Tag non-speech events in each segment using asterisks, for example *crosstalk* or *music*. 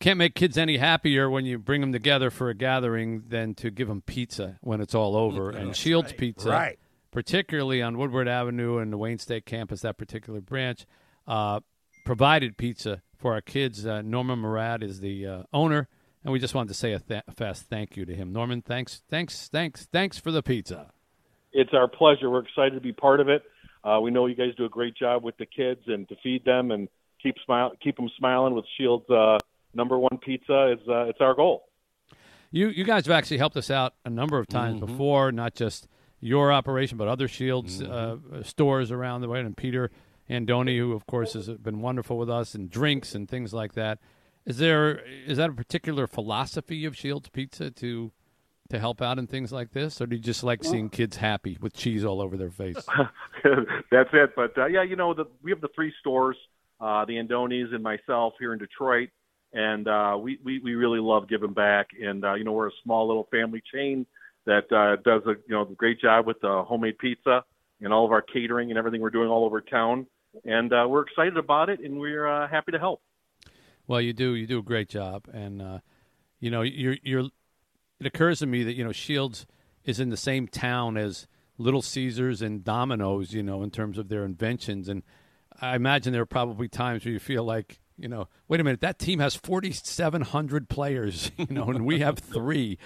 can't make kids any happier when you bring them together for a gathering than to give them pizza when it's all over. and Shield's Pizza, Right. particularly on Woodward Avenue and the Wayne State campus, that particular branch, uh, provided pizza for our kids. Uh, Norman Mourad is the uh, owner, and we just wanted to say a, th- a fast thank you to him. Norman, thanks, thanks, thanks, thanks for the pizza. It's our pleasure. We're excited to be part of it. Uh, we know you guys do a great job with the kids and to feed them and keep smile keep them smiling with Shield's uh, number one pizza is uh, it's our goal. You you guys have actually helped us out a number of times before, not just your operation, but other Shield's uh, stores around the way. And Peter Andoni, who of course has been wonderful with us, and drinks and things like that. Is there is that a particular philosophy of Shield's Pizza to to help out in things like this, or do you just like seeing kids happy with cheese all over their face? *laughs* That's it. But uh, yeah, you know, the, we have the three stores, uh, the Andonis and myself here in Detroit, and uh, we, we we really love giving back. And uh, you know, we're a small little family chain that uh, does a you know great job with the homemade pizza and all of our catering and everything we're doing all over town. And uh, we're excited about it, and we're uh, happy to help. Well, you do you do a great job, and uh, you know you're you're. It occurs to me that you know Shield's is in the same town as Little Caesars and Domino's, you know, in terms of their inventions, and I imagine there are probably times where you feel like you know, wait a minute, that team has forty seven hundred players, *laughs* you know, and we have three,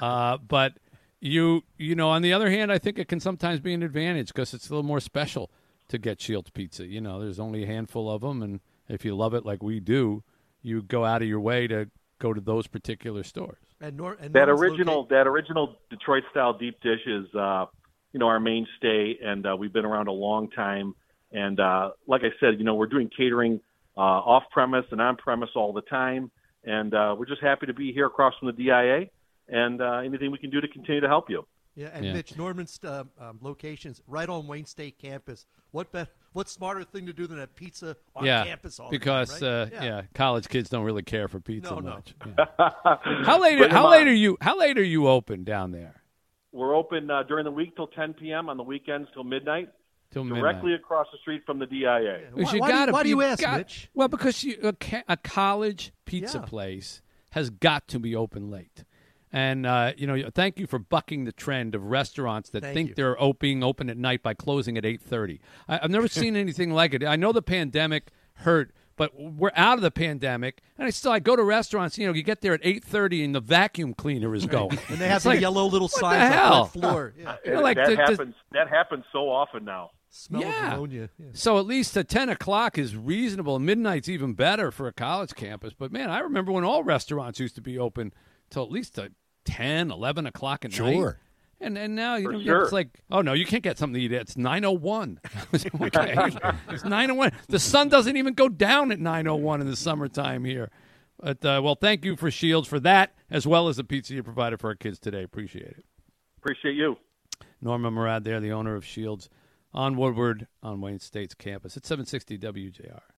uh, but. You you know, on the other hand, I think it can sometimes be an advantage because it's a little more special to get Shield's pizza. You know, there's only a handful of them, and if you love it like we do, you go out of your way to go to those particular stores. And, Nor- and that original locate- that original Detroit style deep dish is uh, you know our mainstay, and uh, we've been around a long time. And uh, like I said, you know we're doing catering uh, off premise and on premise all the time, and uh, we're just happy to be here across from the DIA. And uh, anything we can do to continue to help you. Yeah, and Yeah. Mitch Norman's uh, um, locations right on Wayne State campus. What bet? What smarter thing to do than have pizza on yeah, campus all because time, right? uh, yeah. college kids don't really care for pizza No, no. much. *laughs* Yeah. how late? Bring 'em How late on. are you? How late are you open down there? We're open uh, during the week till 10 p.m. on the weekends till midnight, Till directly midnight. across the street from the DIA. Why- you why do you- gotta- why do you you ask, got- Mitch? Well, because you, a, ca- a college pizza Yeah. place has got to be open late. And uh, you know, thank you for bucking the trend of restaurants that Thank think you. they're op- being open at night by closing at eight thirty. I've never seen *laughs* anything like it. I know the pandemic hurt, but we're out of the pandemic, and I still I go to restaurants. You know, you get there at eight thirty, and the vacuum cleaner is going. And they have It's the like, yellow little what signs the up hell? on the floor. Yeah. You know, like that the- the- happens. that happens so often now. Smell Yeah. of ammonia. Yeah. So at least at 10 o'clock is reasonable. Midnight's even better for a college campus. But man, I remember when all restaurants used to be open till at least uh 10, 11 o'clock at night. Sure. And and now you know, sure. it's like, oh no, you can't get something to eat. It's 901. okay. *laughs* it's *laughs* 901. The sun doesn't even go down at 901 in the summertime here. But uh, well, thank you for Shield's for that as well as the pizza you provided for our kids today. Appreciate it. Appreciate you. Norma Mourad there, the owner of Shield's on Woodward on Wayne State's campus at 760 WJR.